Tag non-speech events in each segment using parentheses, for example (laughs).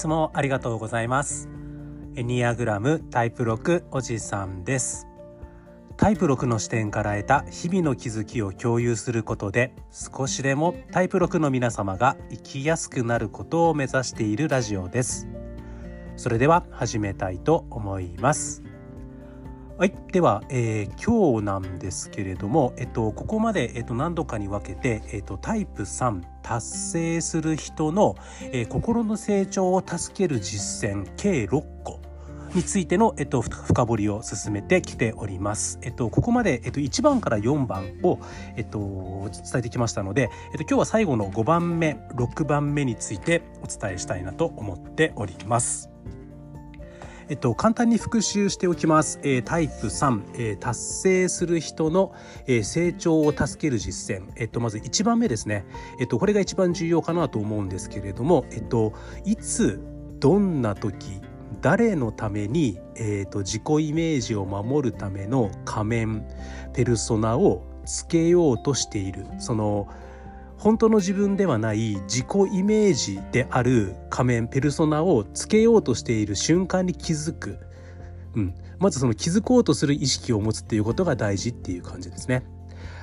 つもありがとうございます。エニアグラムタイプ6おじさんです。タイプ6の視点から得た日々の気づきを共有することで少しでもタイプ6の皆様が生きやすくなることを目指しているラジオです。それでは始めたいと思います。はい、では、えー、今日なんですけれども、えっと、ここまで、えっと、何度かに分けて、えっと、タイプ3達成する人の、えー、心の成長を助ける実践計6個についての、えっと、深掘りを進めてきております。えっと、ここまで、えっと、1番から4番を、えっと、伝えてきましたので、えっと、今日は最後の5番目、6番目についてお伝えしたいなと思っております。えっと、簡単に復習しておきます。えー、タイプ3、えー、達成する人の、えー、成長を助ける実践。えっと、まず1番目ですね。えっと、これが一番重要かなと思うんですけれども、えっと、いつ、どんな時、誰のために、えーと、自己イメージを守るための仮面ペルソナをつけようとしているその本当の自分ではない自己イメージである仮面ペルソナをつけようとしている瞬間に気づく、うん、まずその気づこうとする意識を持つっていうことが大事っていう感じですね。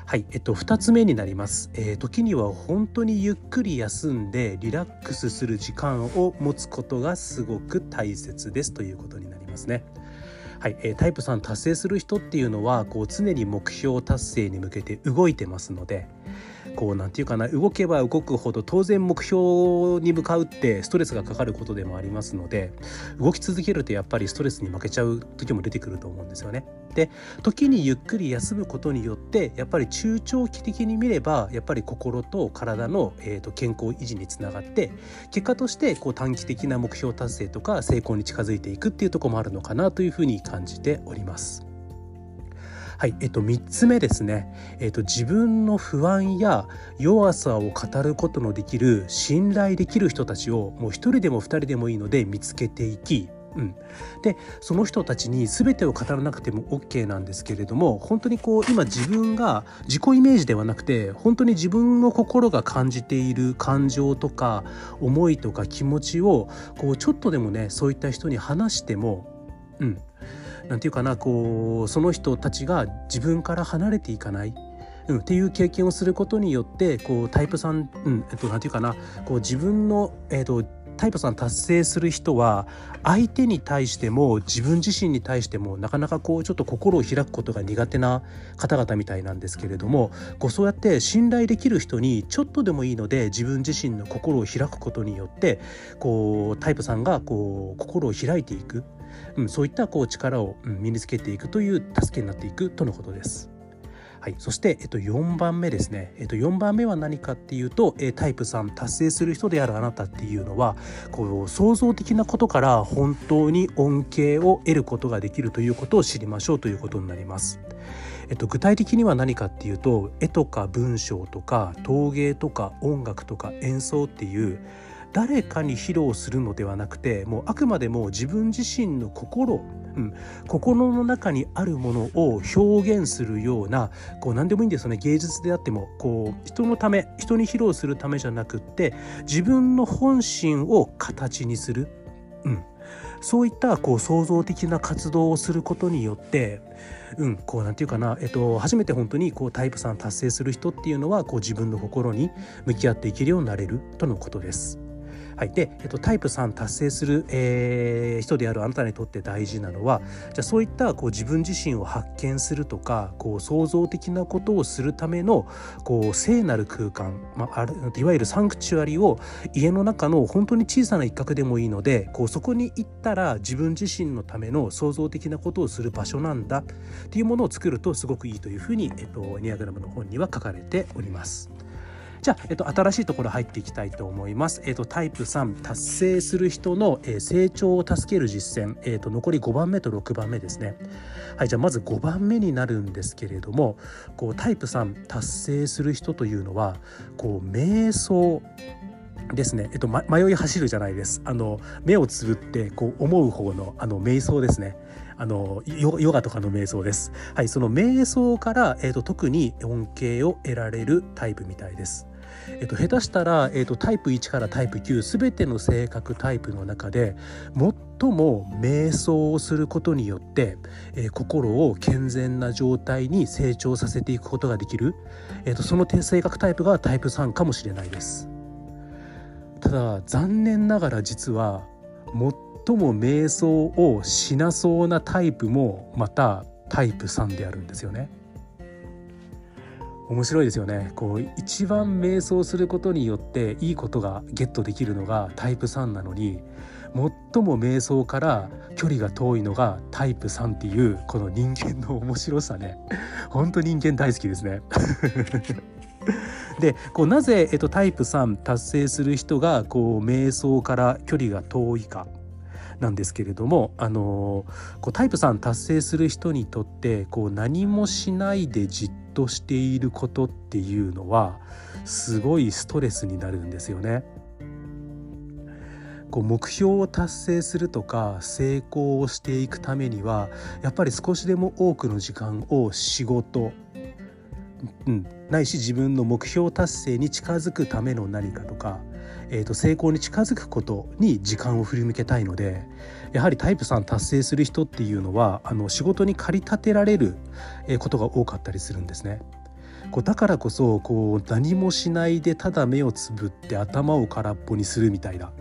はい、えっと、2つ目になります、えー、時には本当にゆっくり休んでリラックスする時間を持つことがすごく大切です。ということになりますね。はい、えー、タイプ3達成する人っていうのはこう常に目標達成に向けて動いてますのでこうなんていうかな動けば動くほど当然目標に向かうってストレスがかかることでもありますので動き続けるとやっぱりストレスに負けちゃう時も出てくると思うんですよね。で時にゆっくり休むことによってやっぱり中長期的に見ればやっぱり心と体の、えー、と健康維持につながって結果としてこう短期的な目標達成とか成功に近づいていくっていうとこもあるのかなというふうに感じております。はい、えっと、3つ目ですね、えっと、自分の不安や弱さを語ることのできる信頼できる人たちをもう1人でも2人でもいいので見つけていきうん、でその人たちに全てを語らなくても OK なんですけれども本当にこう今自分が自己イメージではなくて本当に自分の心が感じている感情とか思いとか気持ちをこうちょっとでもねそういった人に話してもうん。なんていうかなこうその人たちが自分から離れていかない。うん、っていう経験をすることによってこうタイプ3、うんえっと、なんていうかなこう自分の、えっと、タイプ3達成する人は相手に対しても自分自身に対してもなかなかこうちょっと心を開くことが苦手な方々みたいなんですけれどもこうそうやって信頼できる人にちょっとでもいいので自分自身の心を開くことによってこうタイプさんがこう心を開いていく。うん、そういったこう力を身につけていくという助けになっていくとのことです。はい、そして、えっと、4番目ですね、えっと、4番目は何かっていうと、えタイプ3達成する人であるあなたっていうのはこう創造的なことから本当に恩恵を得ることができるということを知りましょうということになります。えっと、具体的には何かっていうと絵とか文章とか陶芸とか音楽とか演奏っていう誰かに披露するのではなくてもうあくまでも自分自身の心、うん、心の中にあるものを表現するようなこう何でもいいんですよね。芸術であってもこう人のため人に披露するためじゃなくって自分の本心を形にする、うん、そういったこう創造的な活動をすることによってうん、こうなんていうかな、えっと、初めて本当にこうタイプ3達成する人っていうのはこう自分の心に向き合っていけるようになれるとのことです。はい、で、えっと、タイプ3達成する、えー、人であるあなたにとって大事なのはじゃそういったこう自分自身を発見するとかこう創造的なことをするためのこう聖なる空間、まあ、いわゆるサンクチュアリを家の中の本当に小さな一角でもいいのでこうそこに行ったら自分自身のための創造的なことをする場所なんだっていうものを作るとすごくいいというふうに、えっと、ニアグラムの本には書かれております。じゃあ、えっと、新しいところ入っていきたいと思います。えっと、タイプ3、達成する人の、えー、成長を助ける実践、えっと、残り5番目と6番目ですね。はい、じゃあまず5番目になるんですけれども、こうタイプ3、達成する人というのは、こう、瞑想、ですね、えっと、ま、迷い走るじゃないです。あの目をつぶってこう思う方のあの瞑想ですね。あのヨガとかの瞑想です。はい、その瞑想から、えっと、特に恩恵を得られるタイプみたいです。えっと、下手したら、えっと、タイプ1からタイプ9全ての性格タイプの中で最も瞑想をすることによって、えー、心を健全な状態に成長させていくことができる、えっと、その性格タイプがタイプ3かもしれないです。ただ残念ながら実は最も瞑想をしなそうなタイプもまたタイプ3であるんですよね。面白いですよね。こう一番瞑想することによっていいことがゲットできるのがタイプ3なのに最も瞑想から距離が遠いのがタイプ3っていうこの人間の面白さね。本当人間大好きですね。(laughs) でこうなぜ、えっと、タイプ3達成する人がこう瞑想から距離が遠いか。なんですけれども、あのこうタイプ3達成する人にとってこう何もしないでじっとしていることっていうのはすごいストレスになるんですよね。こう目標を達成するとか成功をしていくためにはやっぱり少しでも多くの時間を仕事、うん、ないし自分の目標達成に近づくための何かとかえー、と成功に近づくことに時間を振り向けたいのでやはりタイプ3達成する人っていうのはあの仕事に駆り立てられることが多かったりするんですね。こうだからこそこう何もしないでただ目をつぶって頭を空っぽにするみたいな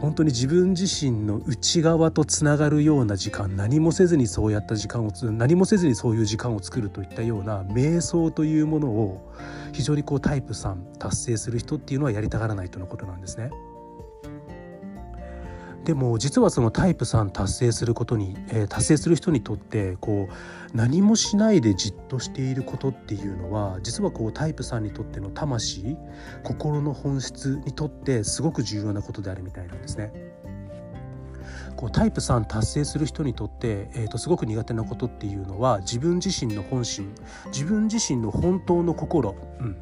本当に自分自身の内側とつながるような時間何もせずにそうやった時間を何もせずにそういう時間を作るといったような瞑想というものを非常にこうタイプ3達成する人っていうのはやりたがらないとのことなんですね。でも実はそのタイプ3達成することに、えー、達成する人にとってこう何もしないでじっとしていることっていうのは実はこうタイプ3にとっての魂心の本質にとってすごく重要なことであるみたいなんですね。こうタイプ3達成する人にとって、えー、とすごく苦手なことっていうのは自分自身の本心自分自身の本当の心、うん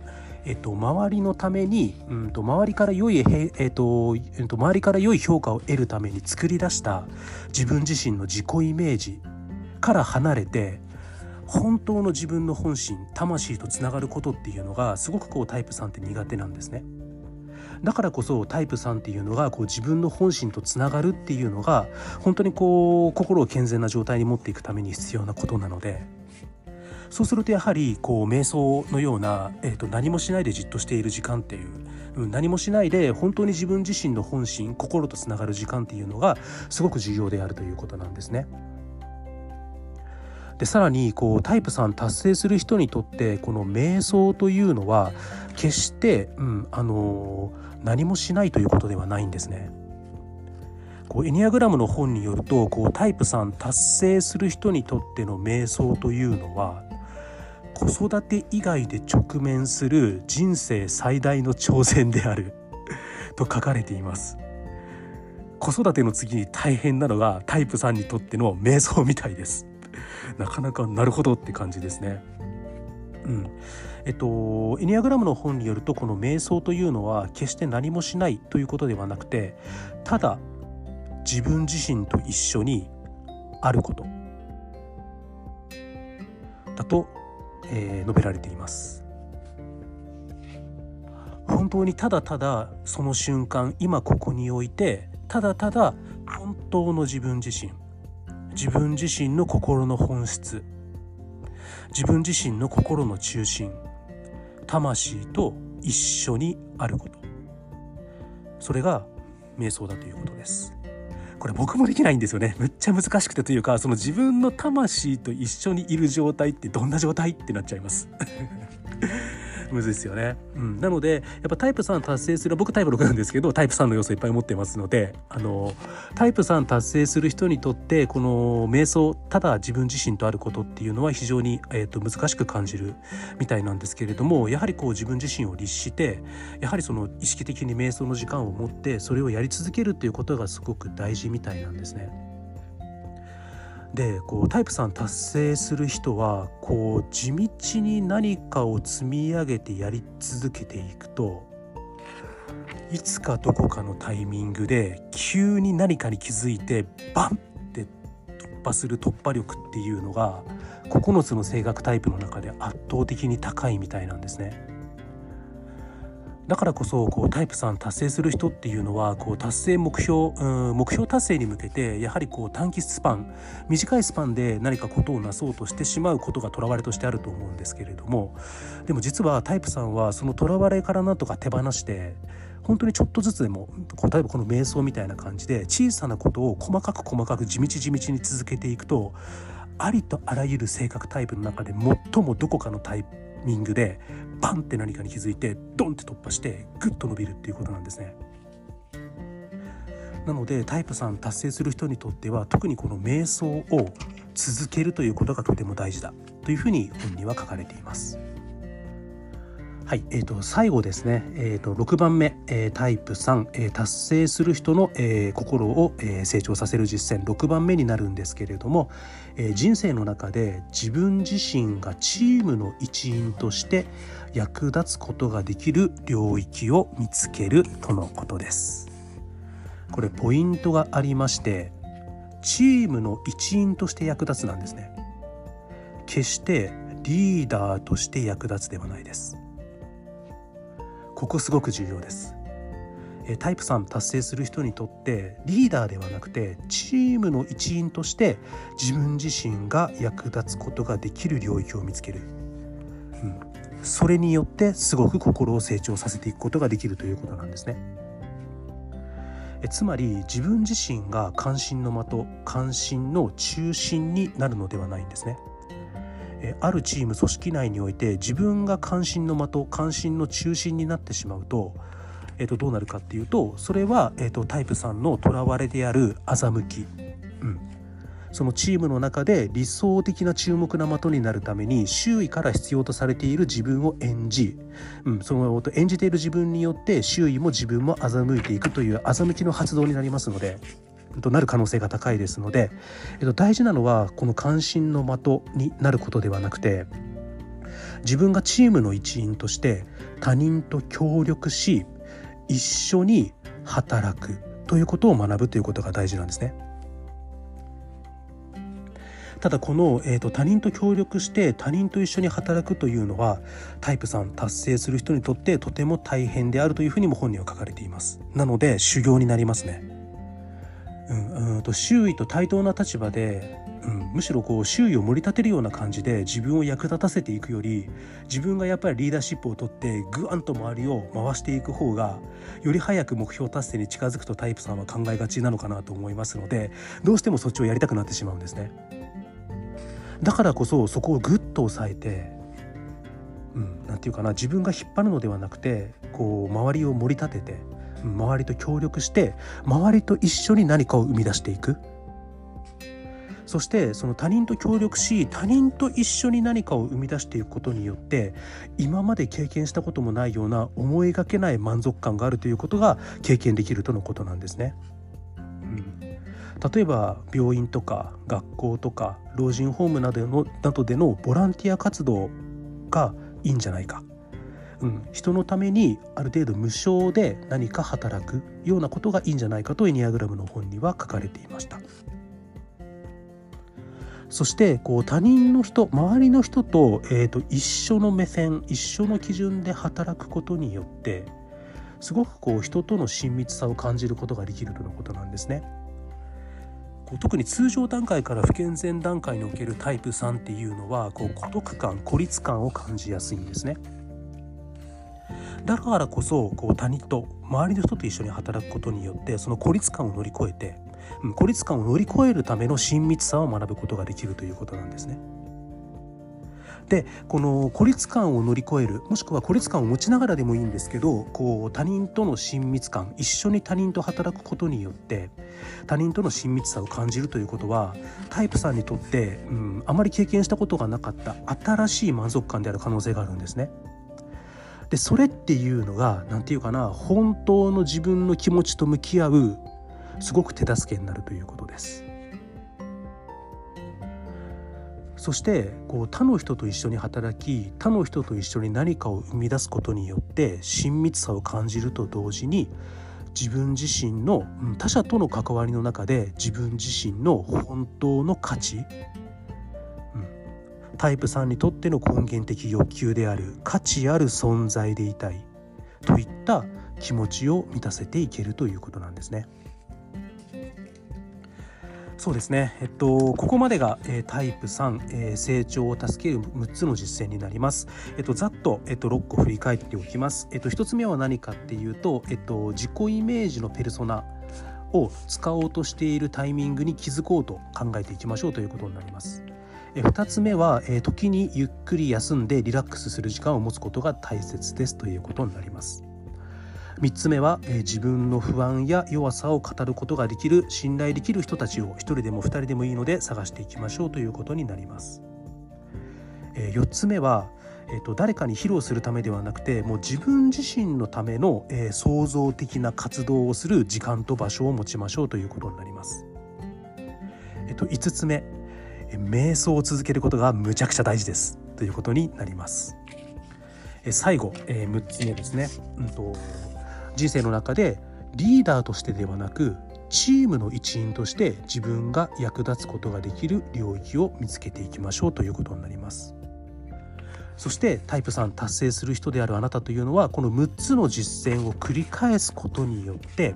えっと、周りのために、うんと、周りから良い、えっとえっと、周りから良い評価を得るために作り出した自分自身の自己イメージから離れて本当の自分の本心魂とつながることっていうのがすごくこうタイプ3って苦手なんですね。だからこそタイプ3っていうのがこう自分の本心とつながるっていうのが本当にこう心を健全な状態に持っていくために必要なことなのでそうするとやはりこう瞑想のような、えーと、何もしないでじっとしている時間っていう、うん、何もしないで本当に自分自身の本心心とつながる時間っていうのがすごく重要であるということなんですね。でさらにこうタイプ3達成する人にとってこの瞑想というのは決して、うん、あの何もしないということではないんですね。こうエニアグラムの本によるとこうタイプ3達成する人にとっての瞑想というのは子育て以外で直面する人生最大の挑戦である。(laughs) と書かれています。子育ての次に大変なのがタイプ3にとっての瞑想みたいです。(laughs) なかなかなるほどって感じですね。うん。えっと、エニアグラムの本によるとこの瞑想というのは決して何もしないということではなくてただ自分自身と一緒にあること。だとえー、述べられています。本当にただただその瞬間今ここにおいてただただ本当の自分自身自分自身の心の本質自分自身の心の中心魂と一緒にあること。それが瞑想だということです。これ僕もできないんですよね。むっちゃ難しくてというかその自分の魂と一緒にいる状態ってどんな状態ってなっちゃいます。(laughs) むずいですよね、うん、なのでやっぱタイプ3達成する僕タイプ6なんですけどタイプ3の要素いっぱい持ってますのであのタイプ3達成する人にとってこの瞑想ただ自分自身とあることっていうのは非常に、えーと、難しく感じるみたいなんですけれどもやはりこう自分自身を律してやはりその意識的に瞑想の時間を持ってそれをやり続けるっていうことがすごく大事みたいなんですね。でこうタイプ3達成する人はこう地道に何かを積み上げてやり続けていくといつかどこかのタイミングで急に何かに気づいてバンって突破する突破力っていうのが9つの性格タイプの中で圧倒的に高いみたいなんですね。だからこそこうタイプ3達成する人っていうのはこう達成目標、うん、目標達成に向けてやはりこう短期スパン短いスパンで何かことをなそうとしてしまうことがとらわれとしてあると思うんですけれどもでも実はタイプ3はそのとらわれからなんとか手放して本当にちょっとずつでも例えばこの瞑想みたいな感じで小さなことを細かく細かく地道地道に続けていくとありとあらゆる性格タイプの中で最もどこかのタイプミングでバンって何かに気づいてドンって突破してグッと伸びるっていうことなんですね。なのでタイプ3達成する人にとっては特にこの瞑想を続けるということがとても大事だというふうに本には書かれています。はい、えーと、最後ですね、えーと、6番目、えー、タイプ3、えー、達成する人の、えー、心を、えー、成長させる実践6番目になるんですけれども、えー、人生の中で自分自身がチームの一員として役立つことができる領域を見つけるとのことです。これポイントがありましてチームの一員として役立つなんですね。決してリーダーとして役立つではないです。ここすごく重要です。タイプ3達成する人にとってリーダーではなくてチームの一員として自分自身が役立つことができる領域を見つける、うん、それによってすごく心を成長させていくことができるということなんですね。えつまり自分自身が関心の的関心の中心になるのではないんですね。あるチーム組織内において自分が関心の的関心の中心になってしまうと,、えー、とどうなるかっていうとそれは、えー、とタイプ3のとらわれである欺き、うん、そのチームの中で理想的な注目な的になるために周囲から必要とされている自分を演じ、うん、その演じている自分によって周囲も自分も欺いていくという欺きの発動になりますので。となる可能性が高いですので、えっと、大事なのはこの関心の的になることではなくて自分がチームの一員として他人と協力し一緒に働くということを学ぶということが大事なんですね。ただこの、えーと、他人と協力して他人と一緒に働くというのはタイプ3達成する人にとってとても大変であるというふうにも本には書かれていますなので修行になりますねうんと周囲と対等な立場で、うん、むしろこう周囲を盛り立てるような感じで自分を役立たせていくより自分がやっぱりリーダーシップを取ってグワンと周りを回していく方がより早く目標達成に近づくとタイプさんは考えがちなのかなと思いますのでどうしてもそっちをやりたくなってしまうんですね。だからこそそこをぐっと抑えてうん、なんていうかな自分が引っ張るのではなくてこう周りを盛り立てて周りと協力して周りと一緒に何かを生み出していく。そしてその他人と協力し他人と一緒に何かを生み出していくことによって今まで経験したこともないような思いがけない満足感があるということが経験できるとのことなんですね。うん、例えば病院とか学校とか老人ホームなどのなどでのボランティア活動がいいんじゃないか。うん、人のためにある程度無償で何か働くようなことがいいんじゃないかとエニアグラムの本には書かれていました。そしてこう他人の人周りの人と,、えーと一緒の目線一緒の基準で働くことによってすごくこう人との親密さを感じることができるとのことなんですね。こう特に通常段階から不健全段階におけるタイプ3っていうのはこう孤独感孤立感を感じやすいんですね。だからこそこう他人と周りの人と一緒に働くことによってその孤立感を乗り越えて孤立感を乗り越えるための親密さを学ぶことができるということなんですね。でこの孤立感を乗り越えるもしくは孤立感を持ちながらでもいいんですけどこう他人との親密感一緒に他人と働くことによって他人との親密さを感じるということはタイプさんにとって、うん、あまり経験したことがなかった新しい満足感である可能性があるんですね。でそれっていうのが何て言うかな本当の自分の気持ちと向き合うすごく手助けになるということです。そしてこう他の人と一緒に働き他の人と一緒に何かを生み出すことによって親密さを感じると同時に自分自身の他者との関わりの中で自分自身の本当の価値タイプ3にとっての根源的欲求である価値ある存在でいたいといった気持ちを満たせていけるということなんですね。そうですね、えっと、ここまでが、えー、タイプ3、えー、成長を助ける6つの実践になります。えっと、ざっと、えっと、6個振り返っておきます。えっと、1つ目は何かっていうと、えっと、自己イメージのペルソナを使おうとしているタイミングに気づこうと考えていきましょうということになります。え2つ目は、え時にゆっくり休んでリラックスする時間を持つことが大切ですということになります。3つ目は、え、自分の不安や弱さを語ることができる信頼できる人たちを1人でも2人でもいいので探していきましょうということになります。え、4つ目は、えーと、誰かに披露するためではなくてもう自分自身のための、え、創造的な活動をする時間と場所を持ちましょうということになります。えーと、5つ目瞑想を続けることがむちゃくちゃ大事です。ということになります。最後、え、6つ目ですね、うんと人生の中でリーダーとしてではなくチームの一員として自分が役立つことができる領域を見つけていきましょうということになります。そしてタイプ3達成する人であるあなたというのはこの6つの実践を繰り返すことによって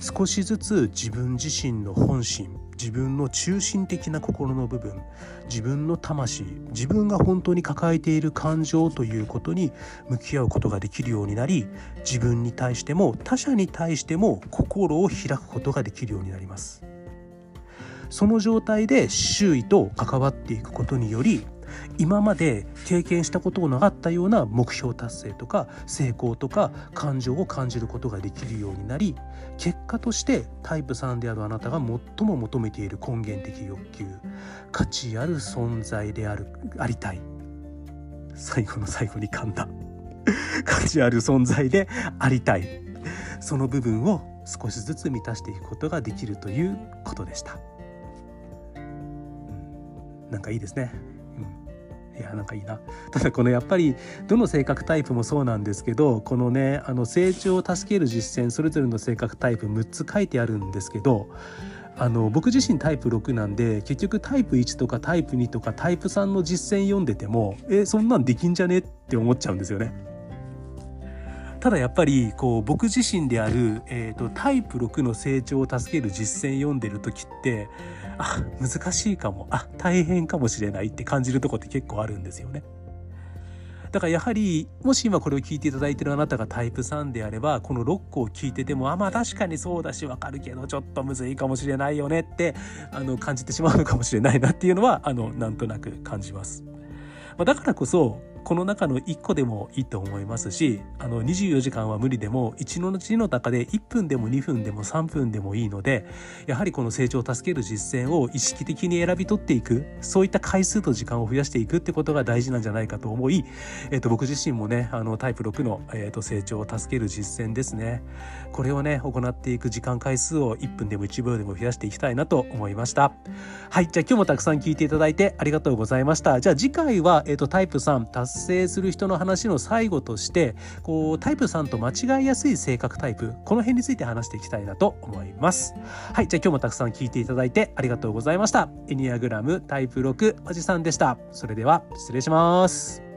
少しずつ自分自身の本心自分の中心的な心の部分自分の魂自分が本当に抱えている感情ということに向き合うことができるようになり自分に対しても他者に対しても心を開くことができるようになります。その状態で周囲と関わっていくことにより今まで経験したことのなかったような目標達成とか成功とか感情を感じることができるようになり結果としてタイプ3であるあなたが最も求めている根源的欲求価値ある存在であるありたい。最後の最後に噛んだ。(laughs) 価値ある存在でありたい。その部分を少しずつ満たしていくことができるということでした、なんかいいですね。いやなんかいいな (laughs) ただこのやっぱりどの性格タイプもそうなんですけどこのねあの成長を助ける実践それぞれの性格タイプ6つ書いてあるんですけどあの僕自身タイプ6なんで結局タイプ1とかタイプ2とかタイプ3の実践読んでてもえそんなんできんじゃねって思っちゃうんですよね。ただやっぱりこう僕自身である、えーと、タイプ6の成長を助ける実践読んでる時ってあ難しいかもあ大変かもしれないって感じるとこって結構あるんですよね。だからやはりもし今これを聞いていただいてるあなたがタイプ3であればこの6個を聞いててもあまあ確かにそうだしわかるけどちょっとむずいかもしれないよねってあの感じてしまうのかもしれないなっていうのはあのなんとなく感じます。まあ、だからこそこの中の1個でもいいと思いますしあの24時間は無理でも1のうちの中で1分でも2分でも3分でもいいのでやはりこの成長を助ける実践を意識的に選び取っていくそういった回数と時間を増やしていくってことが大事なんじゃないかと思い、えー、と僕自身もねあのタイプ6の、えー、と成長を助ける実践ですね。これをね行っていく時間回数を1分でも1秒でも増やしていきたいなと思いました。はいじゃあ今日もたくさん聞いていただいてありがとうございました。じゃあ次回は、えー、とタイプ3達達成する人の話の最後としてこうタイプ3と間違いやすい性格タイプこの辺について話していきたいなと思います。はいじゃあ今日もたくさん聞いていただいてありがとうございました。エニアグラムタイプ6おじさんでした。それでは失礼します。